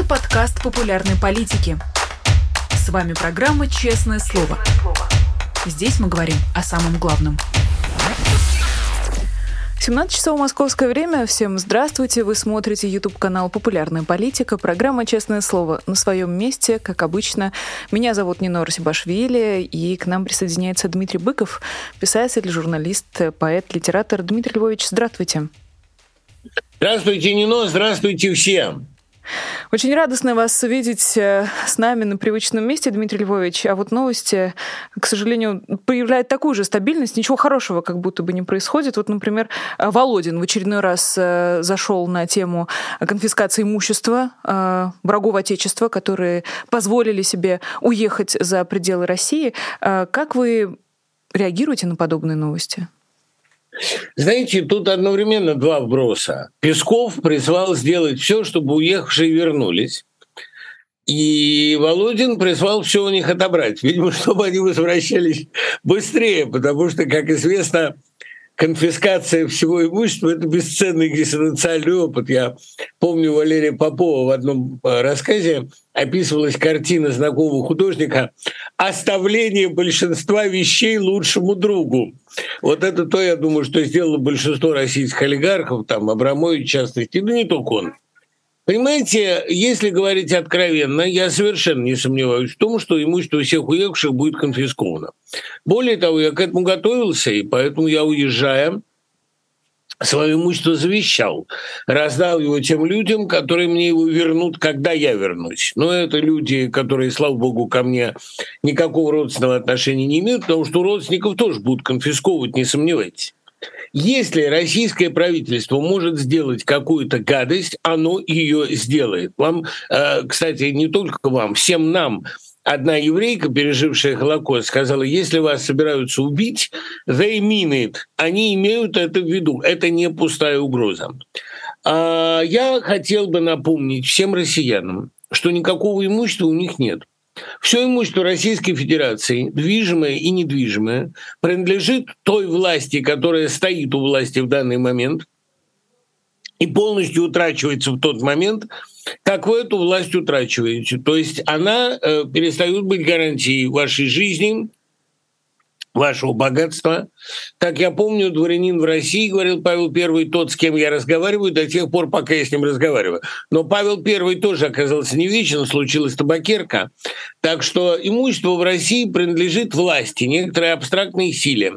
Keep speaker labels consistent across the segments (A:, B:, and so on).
A: Это подкаст популярной политики. С вами программа «Честное слово». Здесь мы говорим о самом главном. 17 часов московское время. Всем здравствуйте. Вы смотрите YouTube-канал «Популярная политика». Программа «Честное слово» на своем месте, как обычно. Меня зовут Нинора Сибашвили, и к нам присоединяется Дмитрий Быков, писатель, журналист, поэт, литератор. Дмитрий Львович, здравствуйте.
B: Здравствуйте, Нино, здравствуйте всем.
A: Очень радостно вас видеть э, с нами на привычном месте, Дмитрий Львович. А вот новости, к сожалению, проявляют такую же стабильность. Ничего хорошего как будто бы не происходит. Вот, например, Володин в очередной раз э, зашел на тему конфискации имущества э, врагов Отечества, которые позволили себе уехать за пределы России. Как вы реагируете на подобные новости?
B: Знаете, тут одновременно два вброса. Песков призвал сделать все, чтобы уехавшие вернулись. И Володин призвал все у них отобрать. Видимо, чтобы они возвращались быстрее, потому что, как известно, конфискация всего имущества – это бесценный экзистенциальный опыт. Я помню Валерия Попова в одном э, рассказе описывалась картина знакомого художника «Оставление большинства вещей лучшему другу». Вот это то, я думаю, что сделало большинство российских олигархов, там, Абрамович в частности, ну не только он. Понимаете, если говорить откровенно, я совершенно не сомневаюсь в том, что имущество всех уехавших будет конфисковано. Более того, я к этому готовился, и поэтому я, уезжая, свое имущество завещал, раздал его тем людям, которые мне его вернут, когда я вернусь. Но это люди, которые, слава богу, ко мне никакого родственного отношения не имеют, потому что родственников тоже будут конфисковывать, не сомневайтесь. Если российское правительство может сделать какую-то гадость, оно ее сделает. Вам, э, кстати, не только вам, всем нам одна еврейка, пережившая Холокост, сказала, если вас собираются убить, they mean it. Они имеют это в виду. Это не пустая угроза. А я хотел бы напомнить всем россиянам, что никакого имущества у них нет. Все имущество Российской Федерации, движимое и недвижимое, принадлежит той власти, которая стоит у власти в данный момент, и полностью утрачивается в тот момент, как вы эту власть утрачиваете. То есть она э, перестает быть гарантией вашей жизни, вашего богатства. Как я помню, дворянин в России, говорил Павел Первый, тот, с кем я разговариваю, до тех пор, пока я с ним разговариваю. Но Павел Первый тоже оказался не вечен, случилась табакерка. Так что имущество в России принадлежит власти, некоторой абстрактной силе.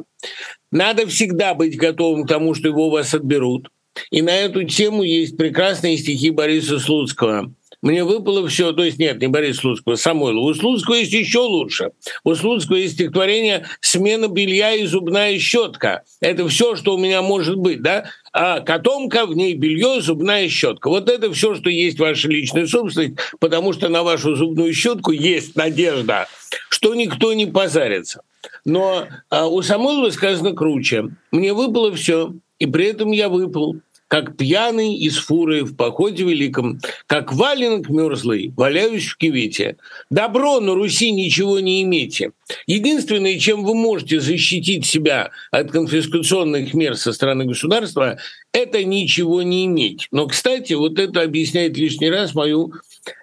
B: Надо всегда быть готовым к тому, что его у вас отберут. И на эту тему есть прекрасные стихи Бориса Слуцкого – мне выпало все, то есть нет, не Борис Слуцкого, Самойлова. У Слуцкого есть еще лучше. У Слуцкого есть стихотворение «Смена белья и зубная щетка». Это все, что у меня может быть, да? А котомка, в ней белье, зубная щетка. Вот это все, что есть ваша личная собственность, потому что на вашу зубную щетку есть надежда, что никто не позарится. Но а у Самойлова сказано круче. Мне выпало все, и при этом я выпал как пьяный из фуры в походе великом, как валенок мерзлый, валяюсь в кивите. Добро на Руси ничего не имейте. Единственное, чем вы можете защитить себя от конфискационных мер со стороны государства, это ничего не иметь. Но, кстати, вот это объясняет лишний раз мою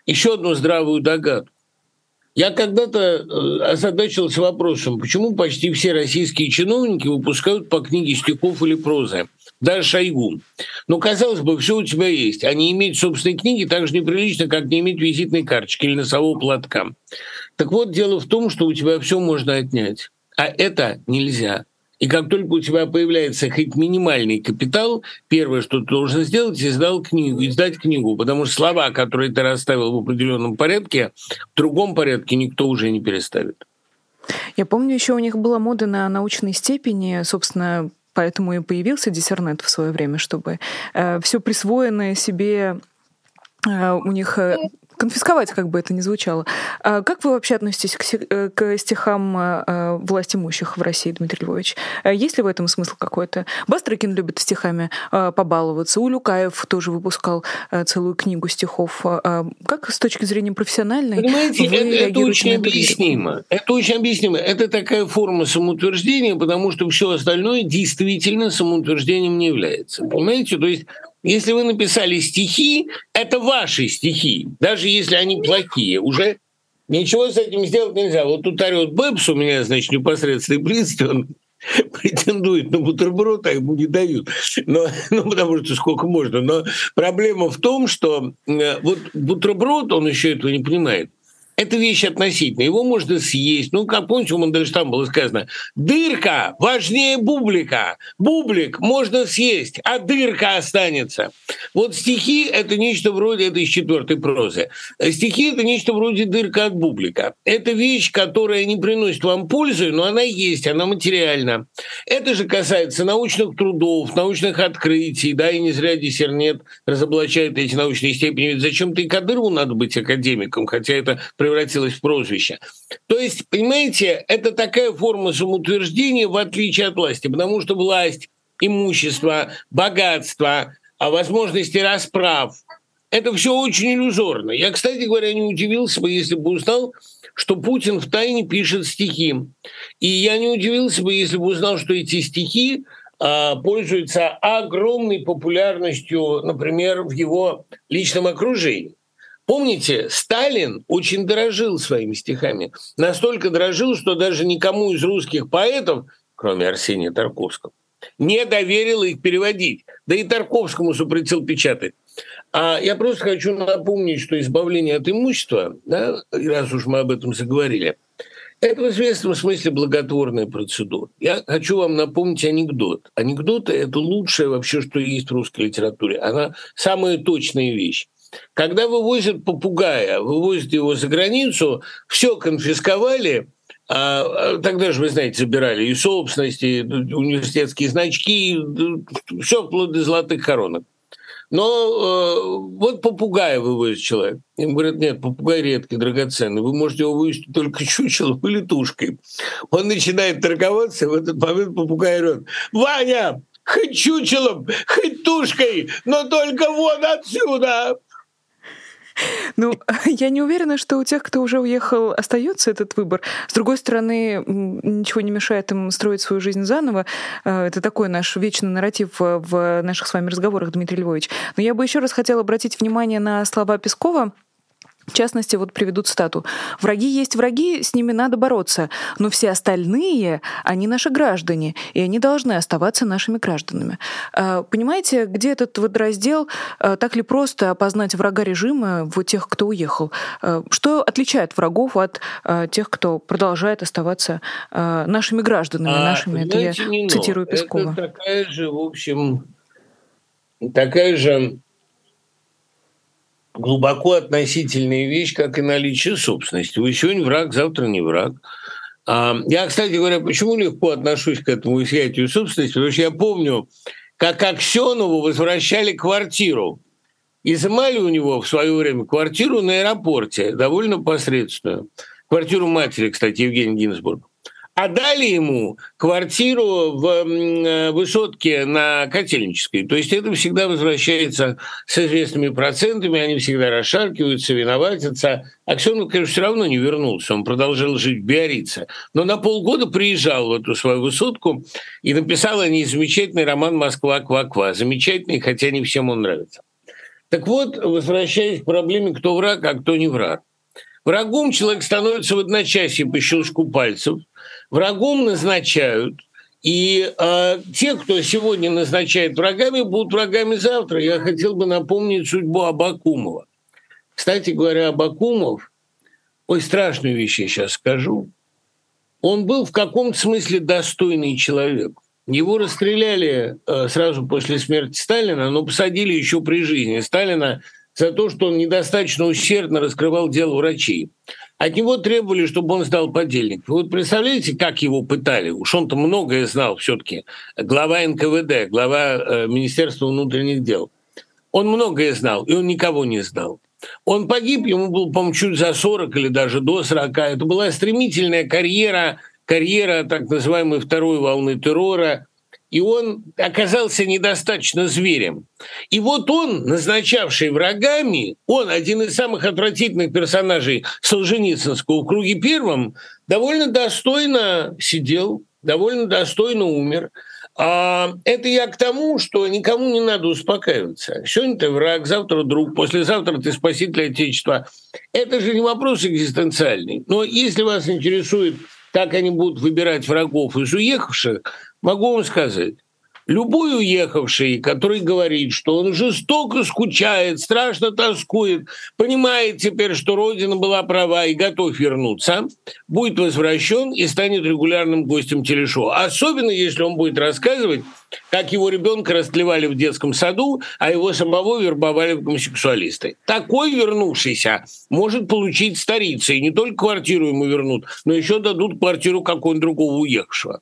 B: еще одну здравую догадку. Я когда-то э, озадачился вопросом, почему почти все российские чиновники выпускают по книге стихов или прозы даже Шойгу. Ну, казалось бы, все у тебя есть. А не иметь собственной книги так же неприлично, как не иметь визитной карточки или носового платка. Так вот, дело в том, что у тебя все можно отнять. А это нельзя. И как только у тебя появляется хоть минимальный капитал, первое, что ты должен сделать, издал книгу, издать книгу, потому что слова, которые ты расставил в определенном порядке, в другом порядке никто уже не переставит.
A: Я помню, еще у них была мода на научной степени, собственно, Поэтому и появился диссернет в свое время, чтобы э, все присвоенное себе э, у них э, конфисковать, как бы это ни звучало. А как вы вообще относитесь к, э, к стихам э, власть имущих в России, Дмитрий Львович? Э, есть ли в этом смысл какой-то? Бастрыкин любит стихами побаловаться. Улюкаев тоже выпускал целую книгу стихов. Как с точки зрения профессиональной
B: Понимаете, это, это очень объяснимо. Это очень объяснимо. Это такая форма самоутверждения, потому что все остальное действительно самоутверждением не является. Понимаете? То есть Если вы написали стихи, это ваши стихи, даже если они плохие, уже ничего с этим сделать нельзя. Вот тут орет Бэбс у меня, значит, непосредственный принцип, он претендует на бутерброд, а ему не дают. Но, ну, потому что сколько можно. Но проблема в том, что э, вот бутерброд, он еще этого не понимает это вещь относительная. Его можно съесть. Ну, как помните, у Мандельштама было сказано, дырка важнее бублика. Бублик можно съесть, а дырка останется. Вот стихи – это нечто вроде, это из четвертой прозы. Стихи – это нечто вроде дырка от бублика. Это вещь, которая не приносит вам пользы, но она есть, она материальна. Это же касается научных трудов, научных открытий, да, и не зря диссернет разоблачает эти научные степени. Ведь зачем-то и Кадырову надо быть академиком, хотя это превратилось в прозвище. То есть, понимаете, это такая форма самоутверждения в отличие от власти, потому что власть, имущество, богатство, а возможности расправ – это все очень иллюзорно. Я, кстати говоря, не удивился бы, если бы узнал, что Путин в тайне пишет стихи. И я не удивился бы, если бы узнал, что эти стихи а, пользуются огромной популярностью, например, в его личном окружении. Помните, Сталин очень дорожил своими стихами. Настолько дорожил, что даже никому из русских поэтов, кроме Арсения Тарковского, не доверил их переводить. Да и Тарковскому запретил печатать. А я просто хочу напомнить, что избавление от имущества, да, раз уж мы об этом заговорили, это в известном смысле благотворная процедура. Я хочу вам напомнить анекдот. Анекдоты – это лучшее вообще, что есть в русской литературе. Она самая точная вещь. Когда вывозят попугая, вывозят его за границу, все конфисковали, а, а тогда же, вы знаете, забирали и собственности, и университетские значки, все вплоть до золотых коронок. Но э, вот попугая вывозит человек. Им говорят, нет, попугай редкий, драгоценный. Вы можете его вывести только чучелом или тушкой. Он начинает торговаться, в этот момент попугай орет. «Ваня, хоть чучелом, хоть тушкой, но только вон отсюда!»
A: Ну, я не уверена, что у тех, кто уже уехал, остается этот выбор. С другой стороны, ничего не мешает им строить свою жизнь заново. Э, это такой наш вечный нарратив в наших с вами разговорах, Дмитрий Львович. Но я бы еще раз хотела обратить внимание на слова Пескова в частности, вот приведут стату. Враги есть враги, с ними надо бороться, но все остальные, они наши граждане, и они должны оставаться нашими гражданами. А, понимаете, где этот вот раздел, а, так ли просто опознать врага режима в тех, кто уехал? А, что отличает врагов от тех, кто продолжает оставаться нашими гражданами, а, нашими? Это я цитирую Пескова.
B: Это такая же, в общем, такая же глубоко относительная вещь, как и наличие собственности. Вы сегодня враг, завтра не враг. А, я, кстати говоря, почему легко отношусь к этому изъятию собственности? Потому что я помню, как Аксенову возвращали квартиру. Изымали у него в свое время квартиру на аэропорте, довольно посредственную. Квартиру матери, кстати, Евгения Гинзбург а дали ему квартиру в э, высотке на Котельнической. То есть это всегда возвращается с известными процентами, они всегда расшаркиваются, виноватятся. Аксенов, конечно, все равно не вернулся, он продолжал жить в Биорице. Но на полгода приезжал в эту свою высотку и написал о ней замечательный роман «Москва-ква-ква». Замечательный, хотя не всем он нравится. Так вот, возвращаясь к проблеме, кто враг, а кто не враг. Врагом человек становится в одночасье по щелчку пальцев – Врагом назначают, и э, те, кто сегодня назначает врагами, будут врагами завтра. Я хотел бы напомнить судьбу Абакумова. Кстати говоря, Абакумов, ой, страшную вещь я сейчас скажу, он был в каком-то смысле достойный человек. Его расстреляли э, сразу после смерти Сталина, но посадили еще при жизни Сталина за то, что он недостаточно усердно раскрывал дело врачей. От него требовали, чтобы он стал подельником. Вот представляете, как его пытали? Уж он-то многое знал все-таки. Глава НКВД, глава э, Министерства внутренних дел. Он многое знал, и он никого не знал. Он погиб, ему было, по-моему, чуть за 40 или даже до 40. Это была стремительная карьера, карьера так называемой второй волны террора, и он оказался недостаточно зверем. И вот он, назначавший врагами, он один из самых отвратительных персонажей Солженицынского в круге первом, довольно достойно сидел, довольно достойно умер. А это я к тому, что никому не надо успокаиваться. Сегодня ты враг, завтра друг, послезавтра ты спаситель Отечества. Это же не вопрос экзистенциальный. Но если вас интересует, как они будут выбирать врагов из уехавших, могу вам сказать, Любой уехавший, который говорит, что он жестоко скучает, страшно тоскует, понимает теперь, что Родина была права и готов вернуться, будет возвращен и станет регулярным гостем телешоу. Особенно, если он будет рассказывать, как его ребенка растлевали в детском саду, а его самого вербовали в гомосексуалисты. Такой вернувшийся может получить старица, и не только квартиру ему вернут, но еще дадут квартиру какого-нибудь другого уехавшего.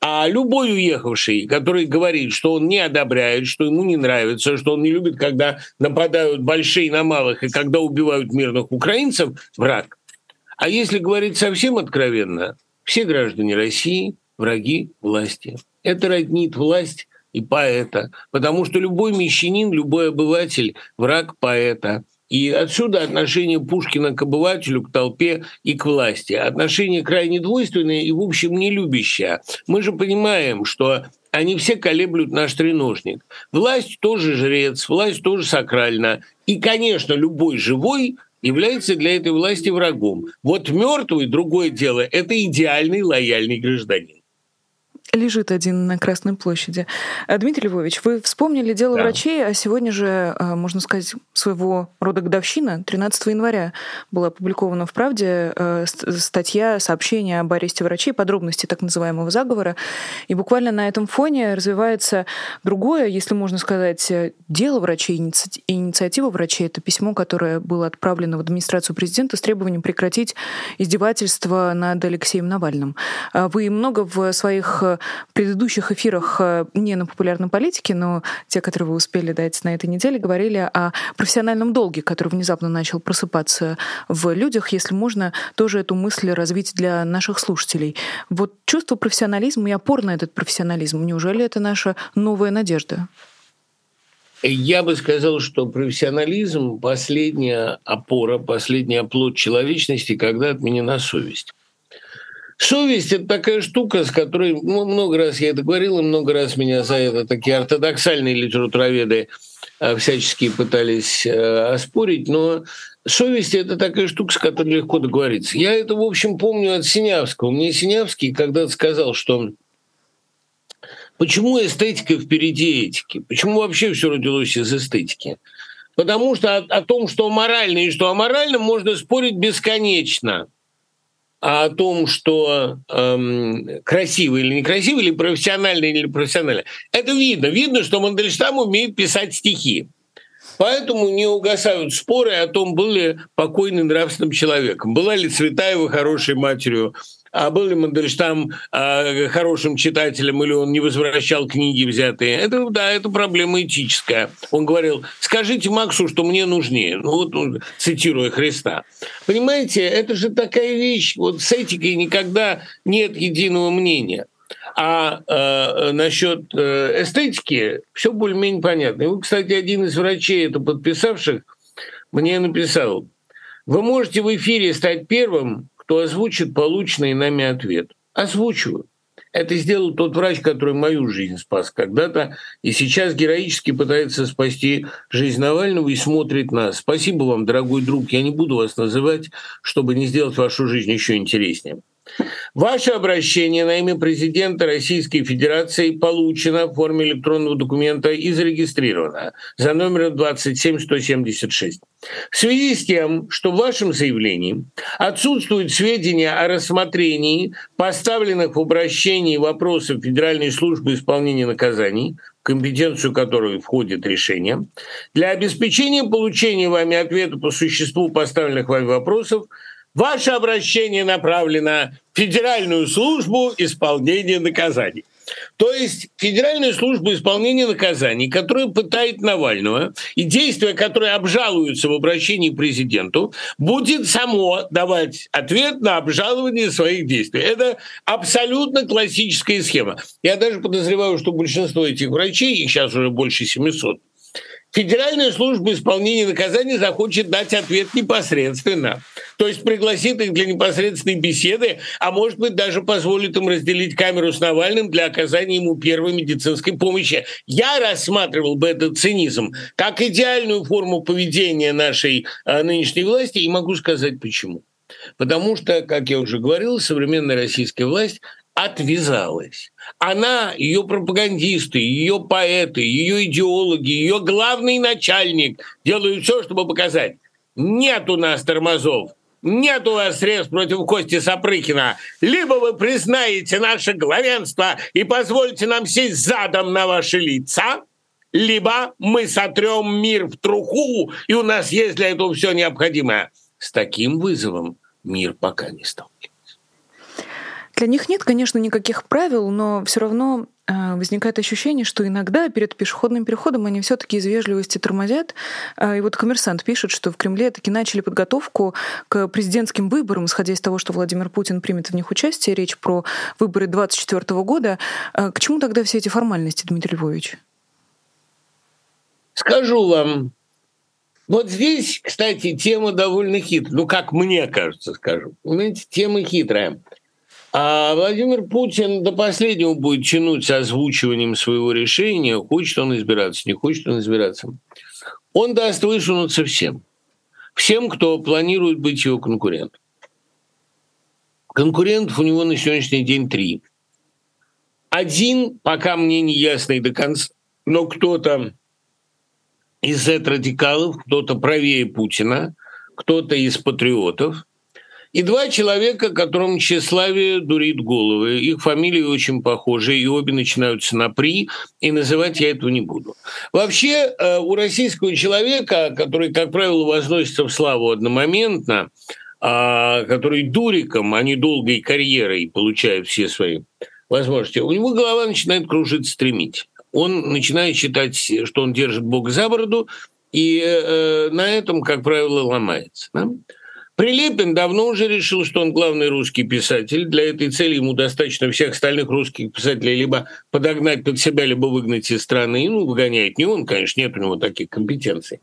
B: А любой уехавший, который говорит, что он не одобряет, что ему не нравится, что он не любит, когда нападают большие на малых и когда убивают мирных украинцев, враг. А если говорить совсем откровенно, все граждане России – враги власти. Это роднит власть и поэта, потому что любой мещанин, любой обыватель – враг поэта. И отсюда отношение Пушкина к обывателю, к толпе и к власти. Отношение крайне двойственное и, в общем, не любящее. Мы же понимаем, что они все колеблют наш треножник. Власть тоже жрец, власть тоже сакральна. И, конечно, любой живой является для этой власти врагом. Вот мертвый, другое дело, это идеальный лояльный гражданин
A: лежит один на Красной площади. Э, Дмитрий Львович, вы вспомнили дело да. врачей, а сегодня же, э, можно сказать, своего рода годовщина, 13 января была опубликована в «Правде» э, статья, сообщение об аресте врачей, подробности так называемого заговора. И буквально на этом фоне развивается другое, если можно сказать, дело врачей, инициатива врачей. Это письмо, которое было отправлено в администрацию президента с требованием прекратить издевательство над Алексеем Навальным. Вы много в своих предыдущих эфирах э, не на популярной политике, но те, которые вы успели дать на этой неделе, говорили о профессиональном долге, который внезапно начал просыпаться в людях. Если можно, тоже эту мысль развить для наших слушателей. Вот чувство профессионализма и опор на этот профессионализм, неужели это наша новая надежда?
B: Я бы сказал, что профессионализм – последняя опора, последний оплот человечности, когда отменена совесть. Совесть – это такая штука, с которой ну, много раз я это говорил, и много раз меня за это такие ортодоксальные литературоведы э, всячески пытались э, оспорить, но совесть – это такая штука, с которой легко договориться. Я это, в общем, помню от Синявского. Мне Синявский когда-то сказал, что почему эстетика впереди этики? Почему вообще все родилось из эстетики? Потому что о, о том, что морально и что аморально, можно спорить бесконечно – а о том, что эм, красиво или некрасиво, или профессионально или профессионально. Это видно. Видно, что Мандельштам умеет писать стихи. Поэтому не угасают споры о том, был ли покойный нравственным человеком. Была ли Цветаева хорошей матерью, а был ли Мандельштам а, хорошим читателем или он не возвращал книги взятые. Это, да, это проблема этическая. Он говорил, скажите Максу, что мне нужнее. Ну вот, ну, цитируя Христа. Понимаете, это же такая вещь. Вот с этикой никогда нет единого мнения. А э, насчет э, эстетики все более-менее понятно. И вы, кстати, один из врачей, это подписавших, мне написал, вы можете в эфире стать первым, кто озвучит полученный нами ответ. Озвучиваю. Это сделал тот врач, который мою жизнь спас когда-то, и сейчас героически пытается спасти жизнь Навального и смотрит нас. Спасибо вам, дорогой друг. Я не буду вас называть, чтобы не сделать вашу жизнь еще интереснее. Ваше обращение на имя президента Российской Федерации получено в форме электронного документа и зарегистрировано за номером 27176. В связи с тем, что в вашем заявлении отсутствуют сведения о рассмотрении поставленных в обращении вопросов Федеральной службы исполнения наказаний, в компетенцию которой входит решение, для обеспечения получения вами ответа по существу поставленных вами вопросов – Ваше обращение направлено в Федеральную службу исполнения наказаний. То есть Федеральная служба исполнения наказаний, которая пытает Навального, и действия, которые обжалуются в обращении к президенту, будет само давать ответ на обжалование своих действий. Это абсолютно классическая схема. Я даже подозреваю, что большинство этих врачей, их сейчас уже больше 700, Федеральная служба исполнения наказаний захочет дать ответ непосредственно. То есть пригласит их для непосредственной беседы, а может быть даже позволит им разделить камеру с Навальным для оказания ему первой медицинской помощи. Я рассматривал бы этот цинизм как идеальную форму поведения нашей а, нынешней власти и могу сказать почему. Потому что, как я уже говорил, современная российская власть отвязалась. Она, ее пропагандисты, ее поэты, ее идеологи, ее главный начальник делают все, чтобы показать, нет у нас тормозов, нет у вас средств против Кости Сапрыкина. Либо вы признаете наше главенство и позволите нам сесть задом на ваши лица, либо мы сотрем мир в труху, и у нас есть для этого все необходимое. С таким вызовом мир пока не столкнулся.
A: Для них нет, конечно, никаких правил, но все равно э, возникает ощущение, что иногда перед пешеходным переходом они все-таки из вежливости тормозят. Э, и вот коммерсант пишет, что в Кремле таки начали подготовку к президентским выборам, исходя из того, что Владимир Путин примет в них участие. Речь про выборы 2024 года. Э, к чему тогда все эти формальности, Дмитрий Львович?
B: Скажу вам, вот здесь, кстати, тема довольно хитрая. Ну, как мне кажется, скажу. Понимаете, тема хитрая. А Владимир Путин до последнего будет тянуть с озвучиванием своего решения, хочет он избираться, не хочет он избираться. Он даст высунуться всем. Всем, кто планирует быть его конкурентом. Конкурентов у него на сегодняшний день три. Один, пока мне не ясный до конца, но кто-то из Z-радикалов, кто-то правее Путина, кто-то из патриотов – и два человека, которым тщеславие дурит головы. Их фамилии очень похожи, и обе начинаются на «при», и называть я этого не буду. Вообще, э, у российского человека, который, как правило, возносится в славу одномоментно, а, который дуриком, а не долгой карьерой получает все свои возможности, у него голова начинает кружиться стремить. Он начинает считать, что он держит Бога за бороду, и э, на этом, как правило, ломается. Да? Прилепин давно уже решил, что он главный русский писатель. Для этой цели ему достаточно всех остальных русских писателей либо подогнать под себя, либо выгнать из страны. Ну, выгоняет не он, конечно, нет у него таких компетенций.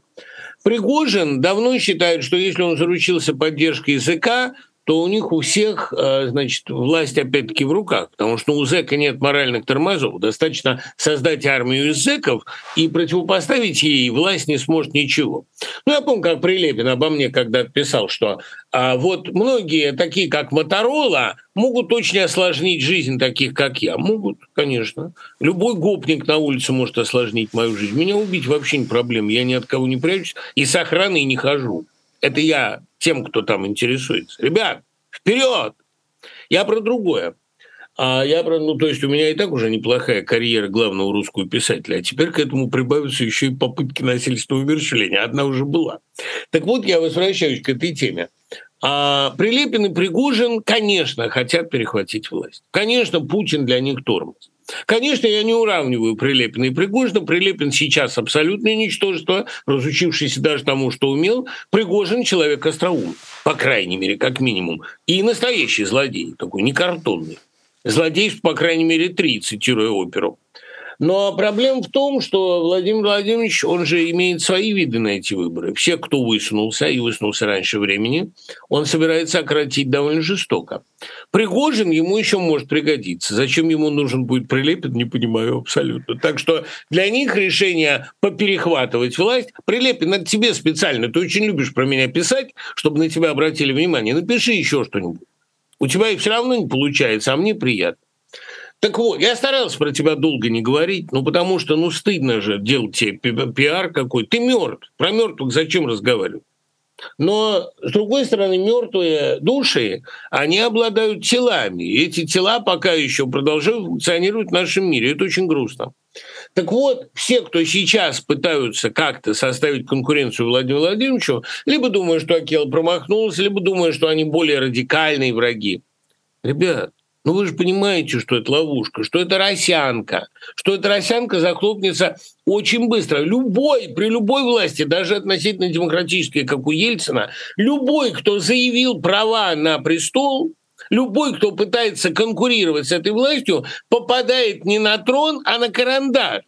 B: Пригожин давно считает, что если он заручился поддержкой языка, то у них у всех, э, значит, власть опять-таки в руках, потому что у зэка нет моральных тормозов. Достаточно создать армию из зэков и противопоставить ей власть не сможет ничего. Ну, я помню, как Прилепин обо мне когда писал, что а, вот многие, такие как Моторола, могут очень осложнить жизнь таких, как я. Могут, конечно. Любой гопник на улице может осложнить мою жизнь. Меня убить вообще не проблема. Я ни от кого не прячусь и с охраной не хожу. Это я тем, кто там интересуется. Ребят, вперед! Я про другое. А я, про, ну, то есть у меня и так уже неплохая карьера главного русского писателя, а теперь к этому прибавятся еще и попытки насильственного умерщвления. Одна уже была. Так вот, я возвращаюсь к этой теме. А Прилепин и Пригожин, конечно, хотят перехватить власть. Конечно, Путин для них тормоз. Конечно, я не уравниваю Прилепина и Пригожина. Прилепин сейчас абсолютное ничтожество, разучившийся даже тому, что умел. Пригожин – человек остроумный, по крайней мере, как минимум. И настоящий злодей, такой не картонный. Злодей, по крайней мере, три, цитируя оперу. Но проблема в том, что Владимир Владимирович, он же имеет свои виды на эти выборы. Все, кто высунулся и высунулся раньше времени, он собирается ократить довольно жестоко. Пригожин ему еще может пригодиться. Зачем ему нужен будет Прилепин, не понимаю абсолютно. Так что для них решение поперехватывать власть... Прилепин, это тебе специально. Ты очень любишь про меня писать, чтобы на тебя обратили внимание. Напиши еще что-нибудь. У тебя и все равно не получается, а мне приятно. Так вот, я старался про тебя долго не говорить, ну потому что, ну, стыдно же делать тебе пиар какой. Ты мертв. Про мертвых зачем разговаривать? Но, с другой стороны, мертвые души, они обладают телами. И эти тела пока еще продолжают функционировать в нашем мире. Это очень грустно. Так вот, все, кто сейчас пытаются как-то составить конкуренцию Владимиру Владимировичу, либо думают, что Акел промахнулся, либо думают, что они более радикальные враги. Ребят, ну вы же понимаете, что это ловушка, что это росянка, что эта росянка захлопнется очень быстро. Любой, при любой власти, даже относительно демократической, как у Ельцина, любой, кто заявил права на престол, любой, кто пытается конкурировать с этой властью, попадает не на трон, а на карандаш.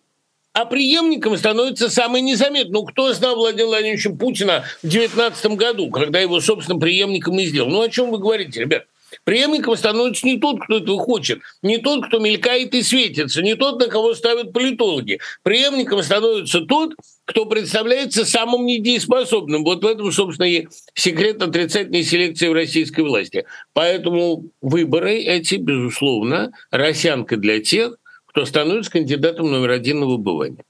B: а преемником становится самый незаметный. Ну, кто знал Владимира Владимировича Путина в 2019 году, когда его, собственно, преемником и сделал? Ну, о чем вы говорите, ребят? Преемником становится не тот, кто этого хочет, не тот, кто мелькает и светится, не тот, на кого ставят политологи. Преемником становится тот, кто представляется самым недееспособным. Вот в этом, собственно, и секрет отрицательной селекции в российской власти. Поэтому выборы эти, безусловно, росянка для тех, кто становится кандидатом номер один на выбывание.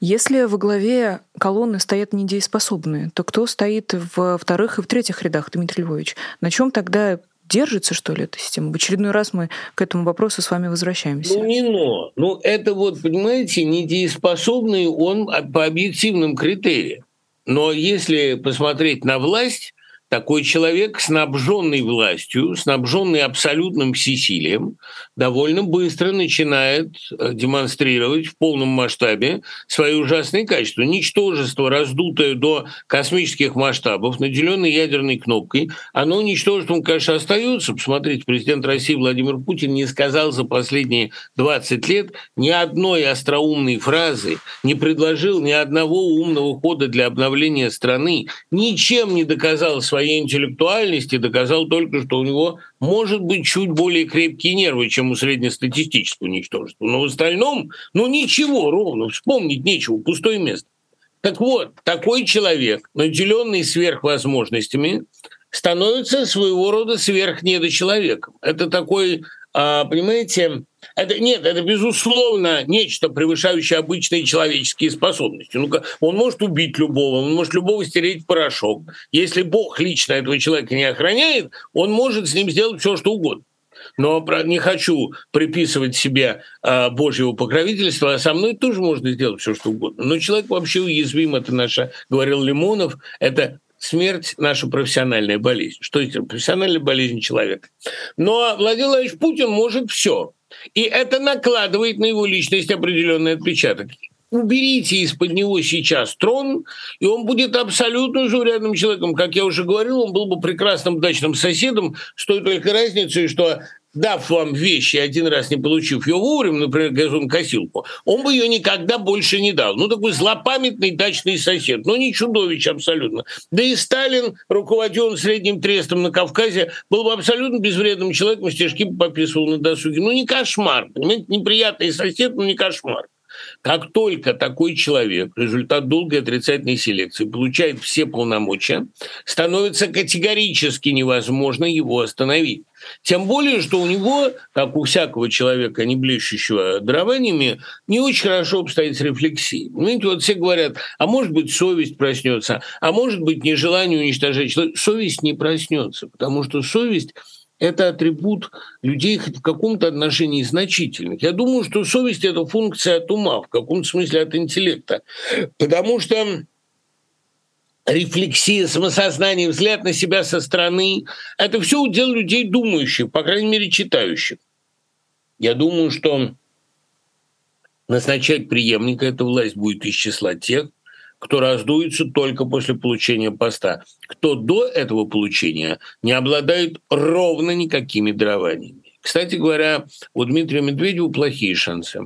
A: Если во главе колонны стоят недееспособные, то кто стоит во вторых и в третьих рядах, Дмитрий Львович? На чем тогда держится, что ли, эта система? В очередной раз мы к этому вопросу с вами возвращаемся.
B: Ну, не но. Ну, это вот, понимаете, недееспособный он по объективным критериям. Но если посмотреть на власть, такой человек, снабженный властью, снабженный абсолютным всесилием, довольно быстро начинает э, демонстрировать в полном масштабе свои ужасные качества. Ничтожество, раздутое до космических масштабов, наделенное ядерной кнопкой, оно ничтожеством, конечно, остается. Посмотрите, президент России Владимир Путин не сказал за последние 20 лет ни одной остроумной фразы, не предложил ни одного умного хода для обновления страны, ничем не доказал свои своей интеллектуальности доказал только, что у него может быть чуть более крепкие нервы, чем у среднестатистического ничтожества. Но в остальном, ну ничего, ровно, вспомнить нечего, пустое место. Так вот, такой человек, наделенный сверхвозможностями, становится своего рода сверхнедочеловеком. Это такой понимаете, это, нет, это, безусловно, нечто, превышающее обычные человеческие способности. ну он может убить любого, он может любого стереть в порошок. Если Бог лично этого человека не охраняет, он может с ним сделать все, что угодно. Но не хочу приписывать себе э, Божьего покровительства, а со мной тоже можно сделать все, что угодно. Но человек вообще уязвим, это наша, говорил Лимонов, это смерть – наша профессиональная болезнь. Что это? Профессиональная болезнь человека. Но Владимир Владимирович Путин может все. И это накладывает на его личность определенный отпечаток. Уберите из-под него сейчас трон, и он будет абсолютно заурядным человеком. Как я уже говорил, он был бы прекрасным дачным соседом, с той только разницей, что дав вам вещи, один раз не получив ее вовремя, например, газонкосилку, он бы ее никогда больше не дал. Ну, такой злопамятный дачный сосед, но не чудовищ абсолютно. Да и Сталин, руководил средним трестом на Кавказе, был бы абсолютно безвредным человеком, стежки бы пописывал на досуге. Ну, не кошмар, понимаете, неприятный сосед, но не кошмар. Как только такой человек, результат долгой отрицательной селекции, получает все полномочия, становится категорически невозможно его остановить. Тем более, что у него, как у всякого человека, не блещущего дарованиями, не очень хорошо обстоит с рефлексией. Понимаете, вот все говорят, а может быть, совесть проснется, а может быть, нежелание уничтожать человека. Совесть не проснется, потому что совесть это атрибут людей в каком-то отношении значительных. Я думаю, что совесть – это функция от ума, в каком-то смысле от интеллекта. Потому что рефлексия, самосознание, взгляд на себя со стороны – это все удел людей думающих, по крайней мере, читающих. Я думаю, что назначать преемника эта власть будет из числа тех, кто раздуется только после получения поста. Кто до этого получения не обладает ровно никакими дарованиями. Кстати говоря, у Дмитрия Медведева плохие шансы.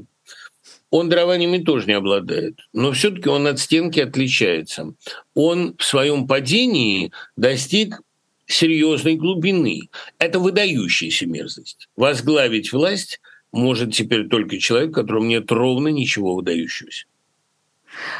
B: Он дарованиями тоже не обладает, но все-таки он от стенки отличается. Он в своем падении достиг серьезной глубины. Это выдающаяся мерзость. Возглавить власть может теперь только человек, в котором нет ровно ничего выдающегося.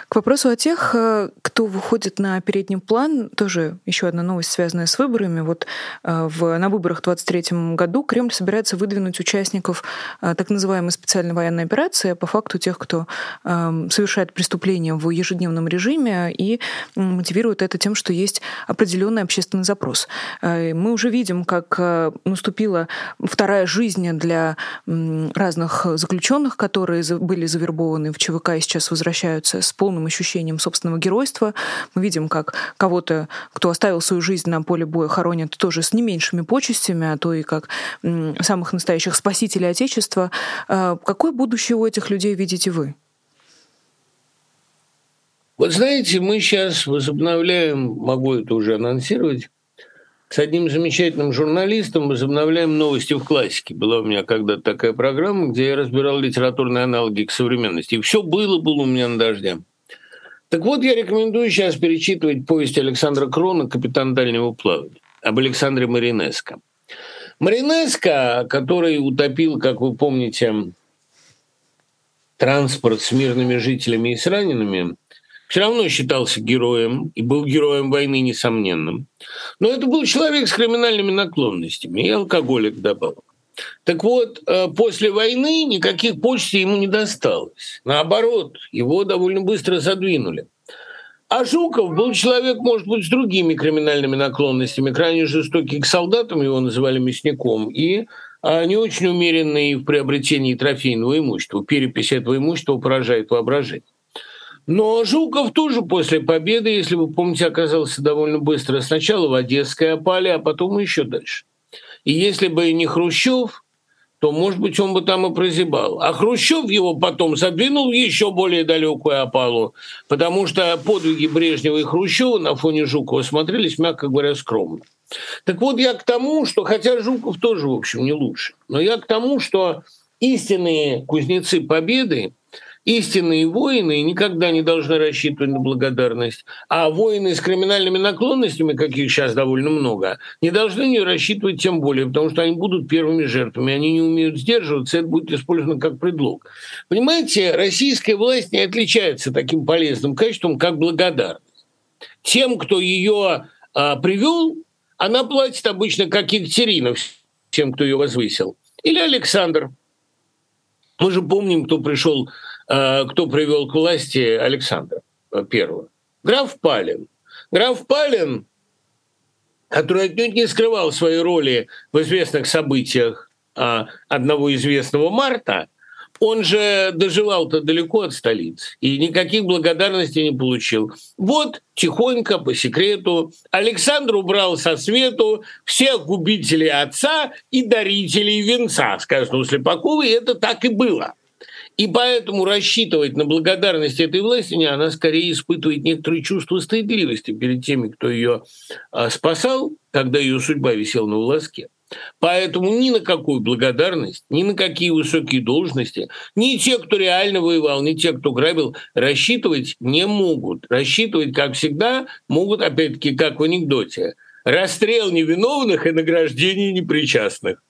A: К вопросу о тех, э, кто выходит на передний план, тоже еще одна новость, связанная с выборами. Вот э, в, на выборах в 2023 году Кремль собирается выдвинуть участников э, так называемой специальной военной операции, а по факту тех, кто эм, совершает преступления в ежедневном режиме и мотивирует это тем, что есть определенный общественный запрос. Мы уже видим, как наступила вторая жизнь для разных заключенных, которые были завербованы в ЧВК и сейчас возвращаются с полным ощущением собственного геройства. Мы видим, как кого-то, кто оставил свою жизнь на поле боя, хоронят тоже с не меньшими почестями, а то и как самых настоящих спасителей Отечества. А, какое будущее у этих людей видите вы?
B: Вот знаете, мы сейчас возобновляем, могу это уже анонсировать, с одним замечательным журналистом возобновляем новости в классике. Была у меня когда-то такая программа, где я разбирал литературные аналоги к современности. И все было, было у меня на дожде. Так вот, я рекомендую сейчас перечитывать повесть Александра Крона «Капитан дальнего плавания» об Александре Маринеско. Маринеско, который утопил, как вы помните, транспорт с мирными жителями и с ранеными, все равно считался героем и был героем войны несомненным. Но это был человек с криминальными наклонностями и алкоголик добавок. Так вот, э, после войны никаких почтей ему не досталось. Наоборот, его довольно быстро задвинули. А Жуков был человек, может быть, с другими криминальными наклонностями, крайне жестокий к солдатам, его называли мясником, и а, не очень умеренный в приобретении трофейного имущества. Перепись этого имущества поражает воображение. Но Жуков тоже после победы, если вы помните, оказался довольно быстро. Сначала в Одесской опале, а потом еще дальше. И если бы не Хрущев, то, может быть, он бы там и прозябал. А Хрущев его потом задвинул в еще более далекую опалу, потому что подвиги Брежнева и Хрущева на фоне Жукова смотрелись, мягко говоря, скромно. Так вот, я к тому, что, хотя Жуков тоже, в общем, не лучше, но я к тому, что истинные кузнецы победы Истинные воины никогда не должны рассчитывать на благодарность, а воины с криминальными наклонностями, каких сейчас довольно много, не должны не рассчитывать тем более, потому что они будут первыми жертвами, они не умеют сдерживаться, это будет использовано как предлог. Понимаете, российская власть не отличается таким полезным качеством, как благодарность. Тем, кто ее а, привел, она платит обычно как Екатерина тем, кто ее возвысил. Или Александр. Мы же помним, кто пришел кто привел к власти Александра I. Граф Палин. Граф Палин, который отнюдь не скрывал своей роли в известных событиях а, одного известного марта, он же доживал-то далеко от столицы и никаких благодарностей не получил. Вот тихонько, по секрету, Александр убрал со свету всех губителей отца и дарителей венца, сказано у Слепакова, и это так и было – и поэтому рассчитывать на благодарность этой власти, не, она скорее испытывает некоторые чувства стыдливости перед теми, кто ее а, спасал, когда ее судьба висела на волоске. Поэтому ни на какую благодарность, ни на какие высокие должности, ни те, кто реально воевал, ни те, кто грабил, рассчитывать не могут. Рассчитывать, как всегда, могут, опять-таки, как в анекдоте, расстрел невиновных и награждение непричастных.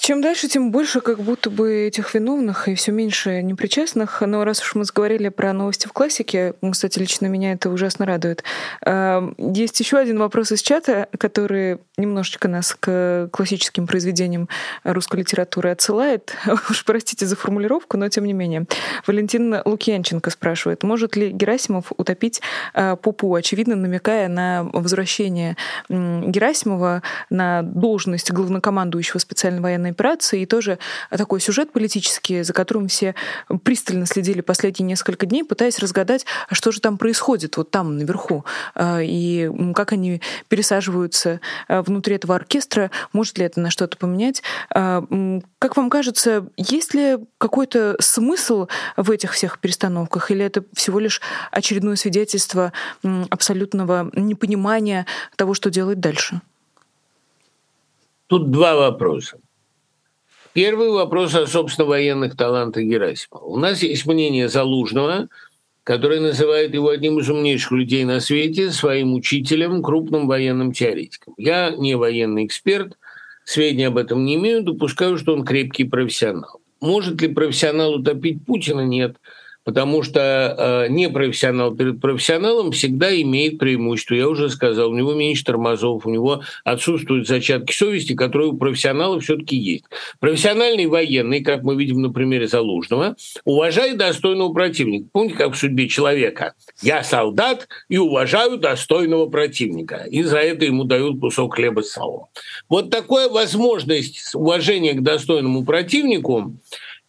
A: Чем дальше, тем больше как будто бы этих виновных и все меньше непричастных. Но раз уж мы заговорили про новости в классике, кстати, лично меня это ужасно радует. А, есть еще один вопрос из чата, который немножечко нас к классическим произведениям русской литературы отсылает. Уж простите за формулировку, но тем не менее. Валентин Лукьянченко спрашивает, может ли Герасимов утопить а, Попу, очевидно намекая на возвращение Герасимова на должность главнокомандующего специального специальной военной операции, и тоже такой сюжет политический, за которым все пристально следили последние несколько дней, пытаясь разгадать, а что же там происходит вот там наверху, а, и как они пересаживаются а, внутри этого оркестра, может ли это на что-то поменять. Как вам кажется, есть ли какой-то смысл в этих всех перестановках, или это всего лишь очередное свидетельство абсолютного непонимания того, что делать дальше?
B: Тут два вопроса. Первый вопрос о, собственно, военных талантах Герасимова. У нас есть мнение Залужного, который называет его одним из умнейших людей на свете, своим учителем, крупным военным теоретиком. Я не военный эксперт, сведения об этом не имею, допускаю, что он крепкий профессионал. Может ли профессионал утопить Путина? Нет потому что э, непрофессионал перед профессионалом всегда имеет преимущество. Я уже сказал, у него меньше тормозов, у него отсутствуют зачатки совести, которые у профессионала все-таки есть. Профессиональный военный, как мы видим на примере Залужного, уважает достойного противника. Помните, как в судьбе человека? Я солдат и уважаю достойного противника. И за это ему дают кусок хлеба с салом. Вот такая возможность уважения к достойному противнику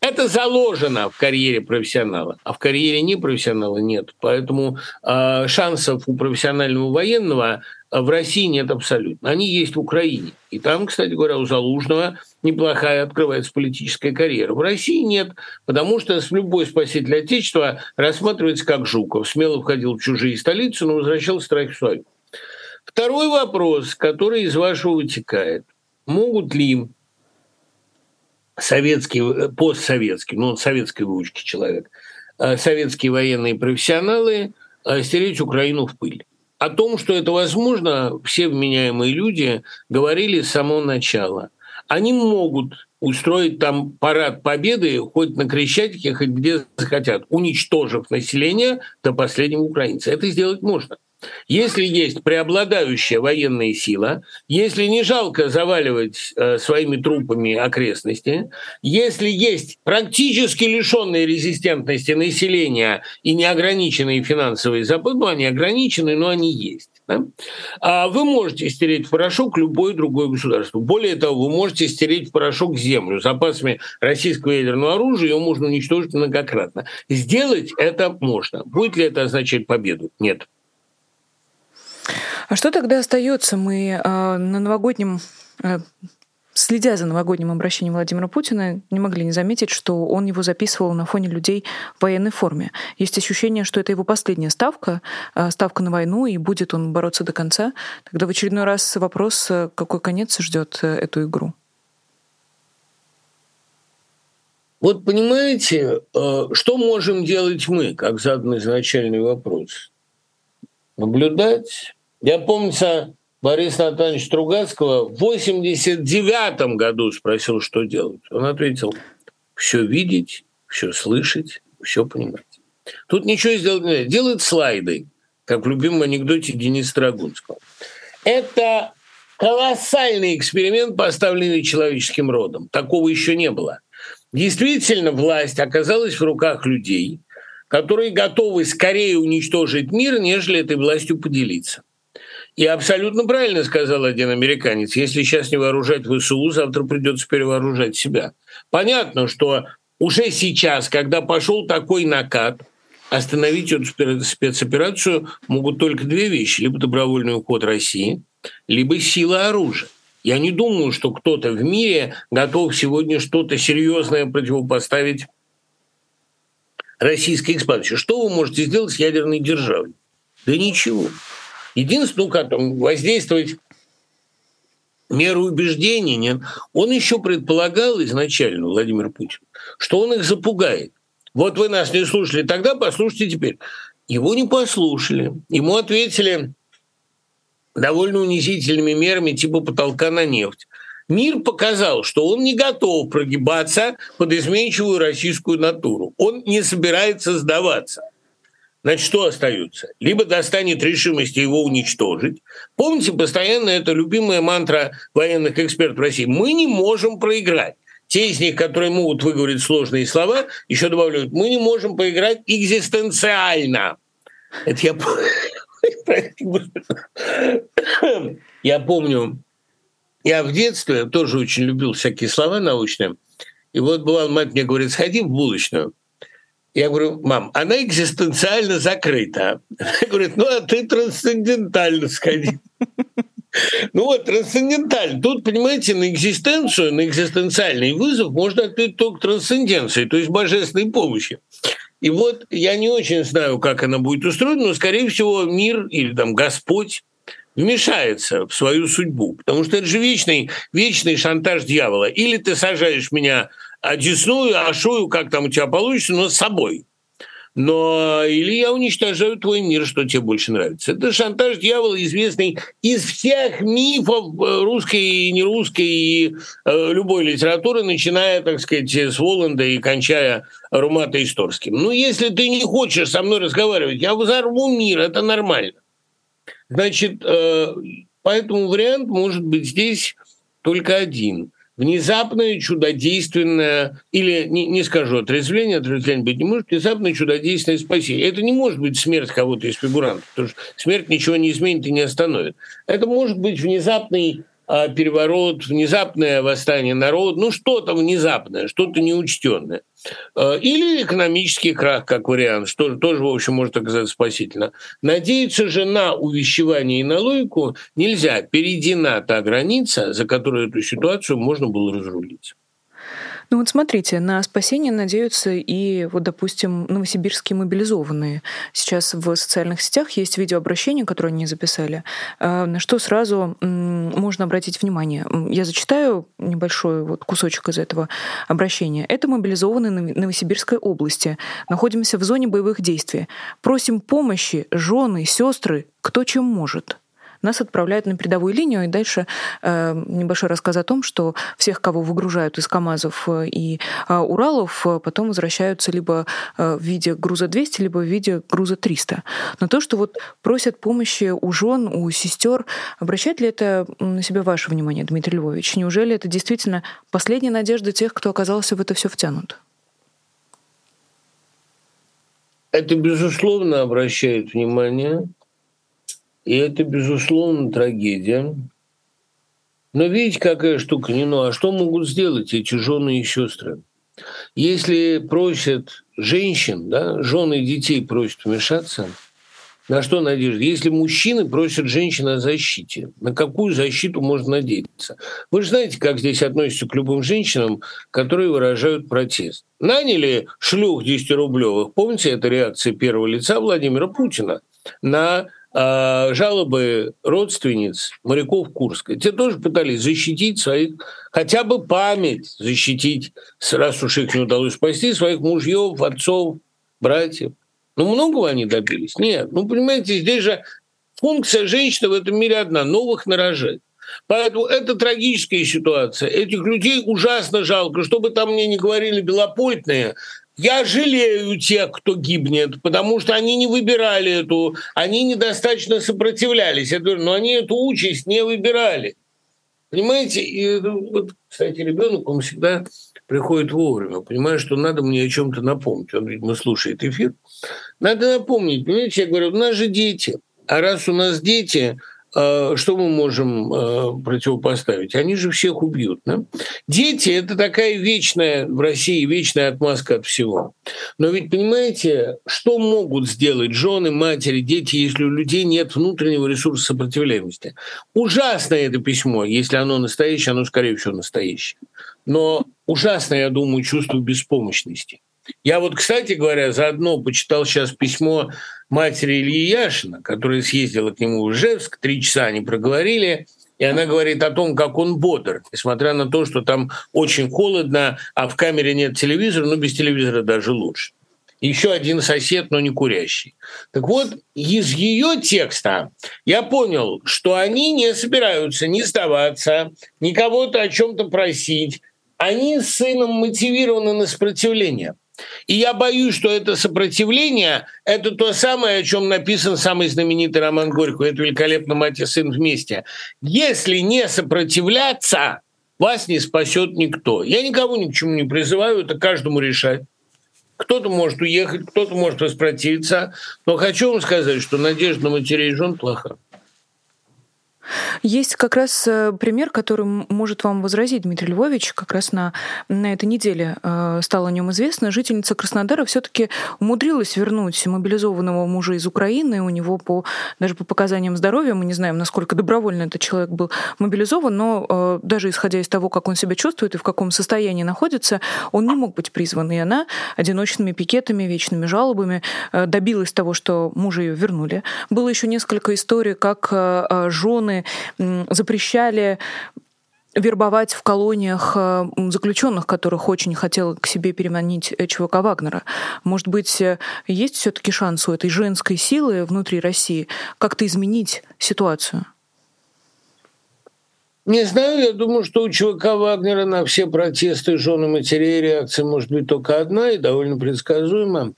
B: это заложено в карьере профессионала, а в карьере непрофессионала нет. Поэтому э, шансов у профессионального военного а, в России нет абсолютно. Они есть в Украине. И там, кстати говоря, у Залужного неплохая открывается политическая карьера. В России нет, потому что с любой спаситель Отечества рассматривается как Жуков. Смело входил в чужие столицы, но возвращался в свою. Второй вопрос, который из вашего вытекает. Могут ли советские, постсоветские, ну, он советской выучки человек, э, советские военные профессионалы э, стереть Украину в пыль? О том, что это возможно, все вменяемые люди говорили с самого начала. Они могут устроить там парад победы хоть на Крещатике, хоть где захотят, уничтожив население до последнего украинца. Это сделать можно. Если есть преобладающая военная сила, если не жалко заваливать э, своими трупами окрестности, если есть практически лишенные резистентности населения и неограниченные финансовые запасы, ну, они ограничены, но они есть. Да? А вы можете стереть в порошок любое другое государство. Более того, вы можете стереть в порошок землю. Запасами российского ядерного оружия ее можно уничтожить многократно. Сделать это можно. Будет ли это означать победу? Нет.
A: А что тогда остается? Мы э, на новогоднем э, следя за новогодним обращением Владимира Путина, не могли не заметить, что он его записывал на фоне людей в военной форме. Есть ощущение, что это его последняя ставка, э, ставка на войну, и будет он бороться до конца. Тогда в очередной раз вопрос, какой конец ждет эту игру?
B: Вот понимаете, что можем делать мы, как задан изначальный вопрос? Наблюдать, я помню, Борис Анатольевич Стругацкого в 89 году спросил, что делать. Он ответил, все видеть, все слышать, все понимать. Тут ничего сделать нельзя. Делает слайды, как в любимом анекдоте Дениса Драгунского. Это колоссальный эксперимент, поставленный человеческим родом. Такого еще не было. Действительно, власть оказалась в руках людей, которые готовы скорее уничтожить мир, нежели этой властью поделиться. И абсолютно правильно сказал один американец. Если сейчас не вооружать ВСУ, завтра придется перевооружать себя. Понятно, что уже сейчас, когда пошел такой накат, остановить эту спецоперацию могут только две вещи. Либо добровольный уход России, либо сила оружия. Я не думаю, что кто-то в мире готов сегодня что-то серьезное противопоставить российской экспансии. Что вы можете сделать с ядерной державой? Да ничего. Единственное, ну как воздействовать меру убеждений, нет. Он еще предполагал изначально, Владимир Путин, что он их запугает. Вот вы нас не слушали тогда, послушайте теперь. Его не послушали. Ему ответили довольно унизительными мерами типа потолка на нефть. Мир показал, что он не готов прогибаться под изменчивую российскую натуру. Он не собирается сдаваться. Значит, что остается? Либо достанет решимости его уничтожить. Помните, постоянно это любимая мантра военных экспертов России. Мы не можем проиграть. Те из них, которые могут выговорить сложные слова, еще добавляют, мы не можем проиграть экзистенциально. Это я Я помню, я в детстве тоже очень любил всякие слова научные. И вот бывал, мать мне говорит, сходи в булочную. Я говорю, мам, она экзистенциально закрыта. Она говорит, ну а ты трансцендентально сходи. Ну вот, трансцендентально. Тут, понимаете, на экзистенцию, на экзистенциальный вызов можно ответить только трансценденцией, то есть божественной помощи. И вот я не очень знаю, как она будет устроена, но, скорее всего, мир или там Господь вмешается в свою судьбу. Потому что это же вечный, вечный шантаж дьявола. Или ты сажаешь меня одесную, ашую, как там у тебя получится, но с собой. Но или я уничтожаю твой мир, что тебе больше нравится. Это шантаж дьявола, известный из всех мифов э, русской и нерусской и э, любой литературы, начиная, так сказать, с Воланда и кончая Румата Исторским. Ну, если ты не хочешь со мной разговаривать, я взорву мир, это нормально. Значит, э, поэтому вариант может быть здесь только один – внезапное, чудодейственное, или не, не скажу отрезвление, отрезвление быть не может, внезапное, чудодейственное спасение. Это не может быть смерть кого-то из фигурантов, потому что смерть ничего не изменит и не остановит. Это может быть внезапный а, переворот, внезапное восстание народа, ну что-то внезапное, что-то неучтенное. А, или экономический крах, как вариант, что тоже, в общем, может оказаться спасительно. Надеяться же на увещевание и на логику нельзя. Перейдена та граница, за которую эту ситуацию можно было разрулить.
A: Ну вот смотрите, на спасение надеются и, вот, допустим, новосибирские мобилизованные. Сейчас в социальных сетях есть видеообращение, которое они записали, э, на что сразу можно обратить внимание. Я зачитаю небольшой вот кусочек из этого обращения. Это мобилизованные Новосибирской области. Находимся в зоне боевых действий. Просим помощи, жены, сестры, кто чем может нас отправляют на передовую линию, и дальше э, небольшой рассказ о том, что всех, кого выгружают из КАМАЗов э, и э, Уралов, потом возвращаются либо в виде груза 200, либо в виде груза 300. Но то, что вот просят помощи у жен, у сестер, обращает ли это на себя ваше внимание, Дмитрий Львович? Неужели это действительно последняя надежда тех, кто оказался в это все втянут?
B: Это, безусловно, обращает внимание. И это, безусловно, трагедия. Но видите, какая штука, не ну, а что могут сделать эти жены и сестры? Если просят женщин, да, жены детей просят вмешаться, на что надежда? Если мужчины просят женщин о защите, на какую защиту можно надеяться? Вы же знаете, как здесь относятся к любым женщинам, которые выражают протест. Наняли шлюх 10-рублевых. Помните, это реакция первого лица Владимира Путина на а, жалобы родственниц моряков Курска. Те тоже пытались защитить своих, хотя бы память защитить, раз уж их не удалось спасти, своих мужьев, отцов, братьев. Ну, многого они добились? Нет. Ну, понимаете, здесь же функция женщины в этом мире одна – новых нарожать. Поэтому это трагическая ситуация. Этих людей ужасно жалко. Что бы там мне ни говорили белопольтные, я жалею тех, кто гибнет, потому что они не выбирали эту, они недостаточно сопротивлялись. Я говорю, но они эту участь не выбирали. Понимаете? И ну, вот, кстати, ребенок, он всегда приходит вовремя, понимает, что надо мне о чем-то напомнить. Он, видимо, слушает эфир. Надо напомнить. Понимаете, я говорю, у нас же дети. А раз у нас дети, что мы можем а, противопоставить? Они же всех убьют. Да? Дети – это такая вечная в России, вечная отмазка от всего. Но ведь, понимаете, что могут сделать жены, матери, дети, если у людей нет внутреннего ресурса сопротивляемости? Ужасное это письмо, если оно настоящее, оно, скорее всего, настоящее. Но ужасное, я думаю, чувство беспомощности. Я вот, кстати говоря, заодно почитал сейчас письмо матери Ильи Яшина, которая съездила к нему в Ижевск, три часа они проговорили, и она говорит о том, как он бодр, несмотря на то, что там очень холодно, а в камере нет телевизора, но без телевизора даже лучше. Еще один сосед, но не курящий. Так вот, из ее текста я понял, что они не собираются ни сдаваться, ни кого-то о чем-то просить. Они с сыном мотивированы на сопротивление. И я боюсь, что это сопротивление – это то самое, о чем написан самый знаменитый роман Горького. Это великолепно «Мать и сын вместе». Если не сопротивляться, вас не спасет никто. Я никого ни к чему не призываю, это каждому решать. Кто-то может уехать, кто-то может воспротивиться. Но хочу вам сказать, что надежда на матерей жен плоха.
A: Есть как раз э, пример, который может вам возразить Дмитрий Львович. Как раз на, на этой неделе э, стало о нем известно. Жительница Краснодара все-таки умудрилась вернуть мобилизованного мужа из Украины. У него по, даже по показаниям здоровья, мы не знаем, насколько добровольно этот человек был мобилизован, но э, даже исходя из того, как он себя чувствует и в каком состоянии находится, он не мог быть призван. И она одиночными пикетами, вечными жалобами добилась того, что мужа ее вернули. Было еще несколько историй, как жены страны запрещали вербовать в колониях э, заключенных, которых очень хотел к себе переманить э, ЧВК Вагнера. Может быть, э, есть все-таки шанс у этой женской силы внутри России как-то изменить ситуацию?
B: Не знаю, я думаю, что у ЧВК Вагнера на все протесты жены матерей реакция может быть только одна и довольно предсказуема.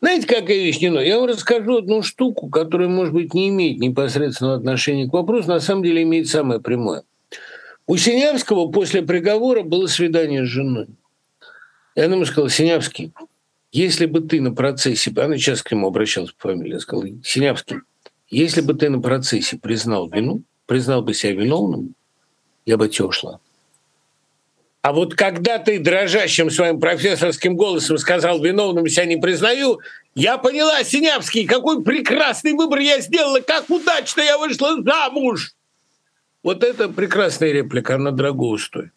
B: Знаете, какая вещь не Я вам расскажу одну штуку, которая, может быть, не имеет непосредственного отношения к вопросу, на самом деле имеет самое прямое. У Синявского после приговора было свидание с женой. Она ему сказала, Синявский, если бы ты на процессе, она сейчас к нему обращалась по фамилии, сказала, Синявский, если бы ты на процессе признал вину, признал бы себя виновным, я бы тебя ушла. А вот когда ты дрожащим своим профессорским голосом сказал «виновным себя не признаю», я поняла, Синявский, какой прекрасный выбор я сделала, как удачно я вышла замуж. Вот это прекрасная реплика, она дорого стоит.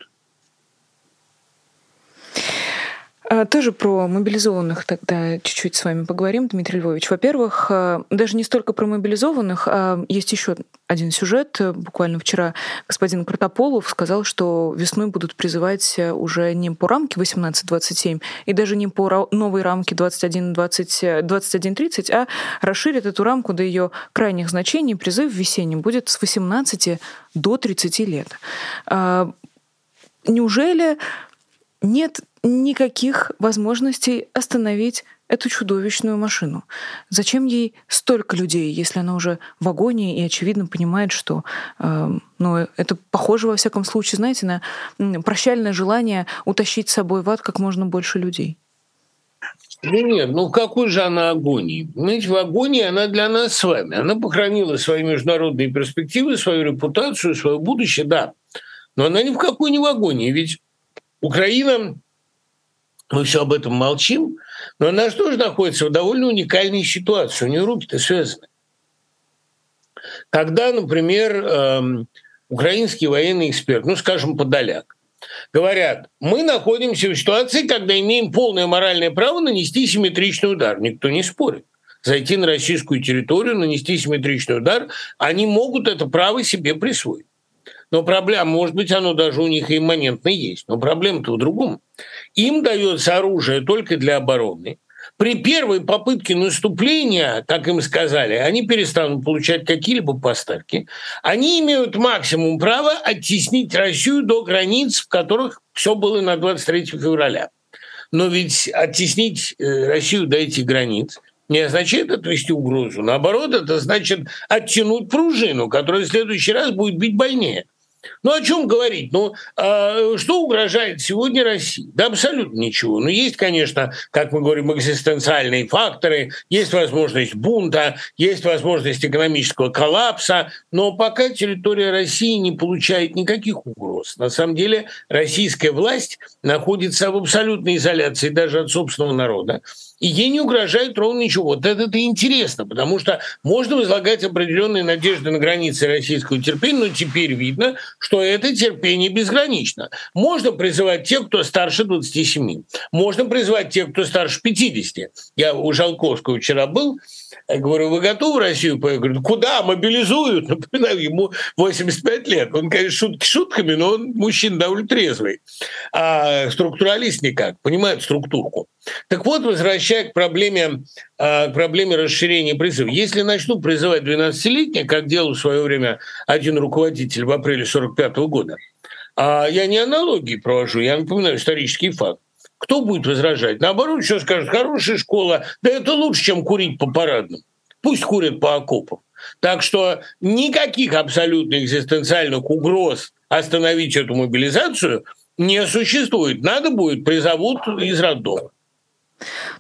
A: А, тоже про мобилизованных тогда чуть-чуть с вами поговорим, Дмитрий Львович. Во-первых, а, даже не столько про мобилизованных, а есть еще один сюжет. Буквально вчера господин Картополов сказал, что весной будут призывать уже не по рамке 18-27 и даже не по новой рамке 21-30, а расширят эту рамку до ее крайних значений. Призыв весенний будет с 18 до 30 лет. А, неужели нет никаких возможностей остановить эту чудовищную машину. Зачем ей столько людей, если она уже в агонии и очевидно понимает, что э, ну, это похоже во всяком случае, знаете, на прощальное желание утащить с собой в ад как можно больше людей?
B: Ну нет, ну какой же она агонии? Понимаете, в агонии она для нас с вами. Она похоронила свои международные перспективы, свою репутацию, свое будущее, да. Но она ни в какой не в агонии. Ведь Украина мы все об этом молчим, но она же тоже находится в довольно уникальной ситуации. У нее руки-то связаны. Когда, например, эм, украинский военный эксперт, ну, скажем, Подоляк, говорят, мы находимся в ситуации, когда имеем полное моральное право нанести симметричный удар. Никто не спорит. Зайти на российскую территорию, нанести симметричный удар, они могут это право себе присвоить. Но проблема, может быть, оно даже у них и имманентно есть, но проблема-то в другом. Им дается оружие только для обороны. При первой попытке наступления, как им сказали, они перестанут получать какие-либо поставки. Они имеют максимум права оттеснить Россию до границ, в которых все было на 23 февраля. Но ведь оттеснить э, Россию до этих границ не означает отвести угрозу. Наоборот, это значит оттянуть пружину, которая в следующий раз будет бить больнее. Ну, о чем говорить? Ну, а что угрожает сегодня России? Да абсолютно ничего. Ну, есть, конечно, как мы говорим, экзистенциальные факторы, есть возможность бунта, есть возможность экономического коллапса, но пока территория России не получает никаких угроз. На самом деле российская власть находится в абсолютной изоляции даже от собственного народа и ей не угрожает ровно ничего. Вот это-то интересно, потому что можно возлагать определенные надежды на границы российского терпения, но теперь видно, что это терпение безгранично. Можно призывать тех, кто старше 27. Можно призывать тех, кто старше 50. Я у Жалковского вчера был, я говорю, вы готовы в Россию поехать? Куда? Мобилизуют. Напоминаю, ему 85 лет. Он, конечно, шутки шутками, но он мужчина довольно трезвый. А структуралист никак, понимает структурку. Так вот, возвращая к проблеме, а, к проблеме расширения призыва. Если начну призывать 12-летних, как делал в свое время один руководитель в апреле 45 года, а я не аналогии провожу, я напоминаю исторический факт. Кто будет возражать? Наоборот, еще скажут, хорошая школа, да это лучше, чем курить по парадным. Пусть курят по окопам. Так что никаких абсолютно экзистенциальных угроз остановить эту мобилизацию не существует. Надо будет, призовут из роддома.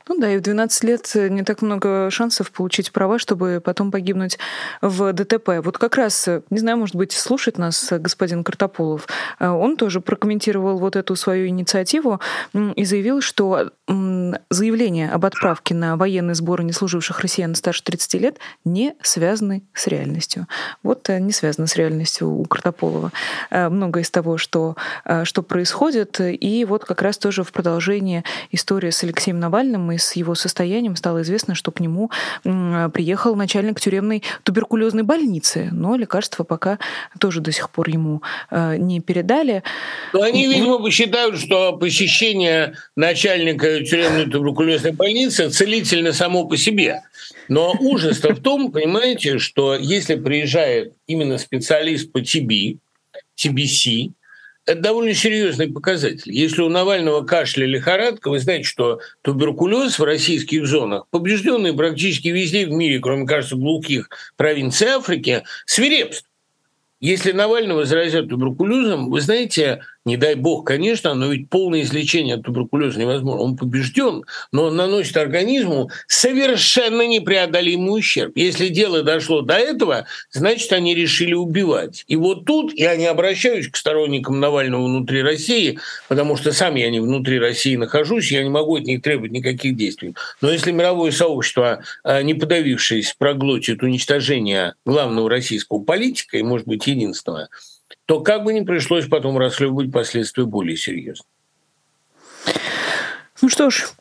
A: Ну да, и в 12 лет не так много шансов получить права, чтобы потом погибнуть в ДТП. Вот как раз, не знаю, может быть, слушает нас господин Картополов, он тоже прокомментировал вот эту свою инициативу и заявил, что заявления об отправке на военные сборы неслуживших россиян старше 30 лет не связаны с реальностью. Вот э, не связано с реальностью у Картополова. Э, многое из того, что, э, что происходит. И вот как раз тоже в продолжении истории с Алексеем Навальным и с его состоянием стало известно, что к нему приехал начальник тюремной туберкулезной больницы, но лекарства пока тоже до сих пор ему не передали.
B: Но они, видимо, считают, что посещение начальника тюремной туберкулезной больницы целительно само по себе. Но ужас-то в том, понимаете, что если приезжает именно специалист по ТБ, TBC, это довольно серьезный показатель. Если у Навального кашля лихорадка, вы знаете, что туберкулез в российских зонах, побежденный практически везде в мире, кроме, кажется, глухих провинций Африки, свирепствует. Если Навального заразят туберкулезом, вы знаете, не дай бог, конечно, но ведь полное излечение от туберкулеза невозможно. Он побежден, но он наносит организму совершенно непреодолимый ущерб. Если дело дошло до этого, значит, они решили убивать. И вот тут я не обращаюсь к сторонникам Навального внутри России, потому что сам я не внутри России нахожусь, я не могу от них требовать никаких действий. Но если мировое сообщество, а, не подавившись, проглотит уничтожение главного российского политика, и, может быть, единственного, то как бы не пришлось потом расхлебывать последствия более серьезно.
A: Ну что ж,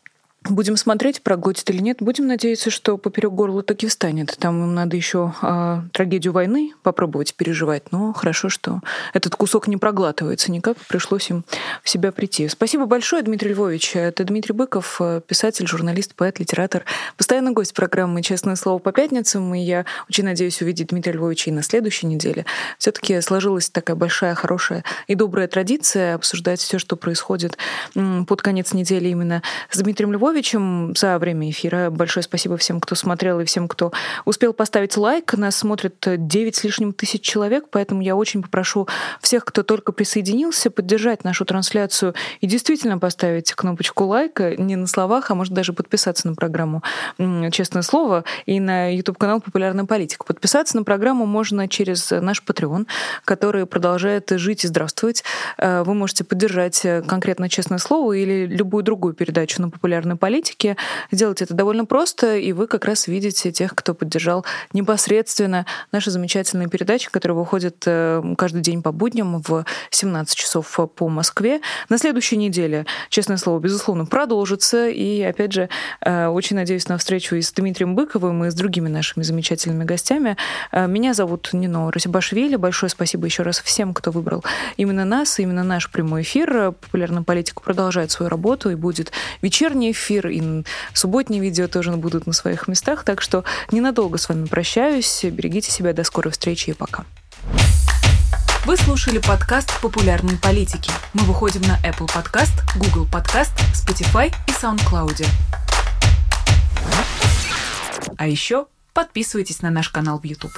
A: Будем смотреть, проглотит или нет. Будем надеяться, что поперек горла таки встанет. Там им надо еще э, трагедию войны попробовать переживать. Но хорошо, что этот кусок не проглатывается никак. Пришлось им в себя прийти. Спасибо большое, Дмитрий Львович. Это Дмитрий Быков, писатель, журналист, поэт, литератор. Постоянный гость программы «Честное слово» по пятницам. И я очень надеюсь увидеть Дмитрия Львовича и на следующей неделе. все таки сложилась такая большая, хорошая и добрая традиция обсуждать все, что происходит под конец недели именно с Дмитрием Львовичем Львовичем за время эфира. Большое спасибо всем, кто смотрел и всем, кто успел поставить лайк. Нас смотрит 9 с лишним тысяч человек, поэтому я очень попрошу всех, кто только присоединился, поддержать нашу трансляцию и действительно поставить кнопочку лайка не на словах, а может даже подписаться на программу «Честное слово» и на YouTube-канал «Популярная политика». Подписаться на программу можно через наш Patreon, который продолжает жить и здравствовать. Э, вы можете поддержать конкретно «Честное слово» или любую другую передачу на «Популярной политики. Сделать это довольно просто, и вы как раз видите тех, кто поддержал непосредственно наши замечательные передачи, которые выходят э, каждый день по будням в 17 часов по Москве. На следующей неделе, честное слово, безусловно, продолжится. И, опять же, э, очень надеюсь на встречу и с Дмитрием Быковым, и с другими нашими замечательными гостями. Э, меня зовут Нино Расибашвили. Большое спасибо еще раз всем, кто выбрал именно нас, именно наш прямой эфир. Популярная политика продолжает свою работу, и будет вечерний эфир эфир, и субботние видео тоже будут на своих местах. Так что ненадолго с вами прощаюсь. Берегите себя. До скорой встречи и пока.
C: Вы слушали подкаст «Популярные политики». Мы выходим на Apple Podcast, Google Podcast, Spotify и SoundCloud. А еще подписывайтесь на наш канал в YouTube.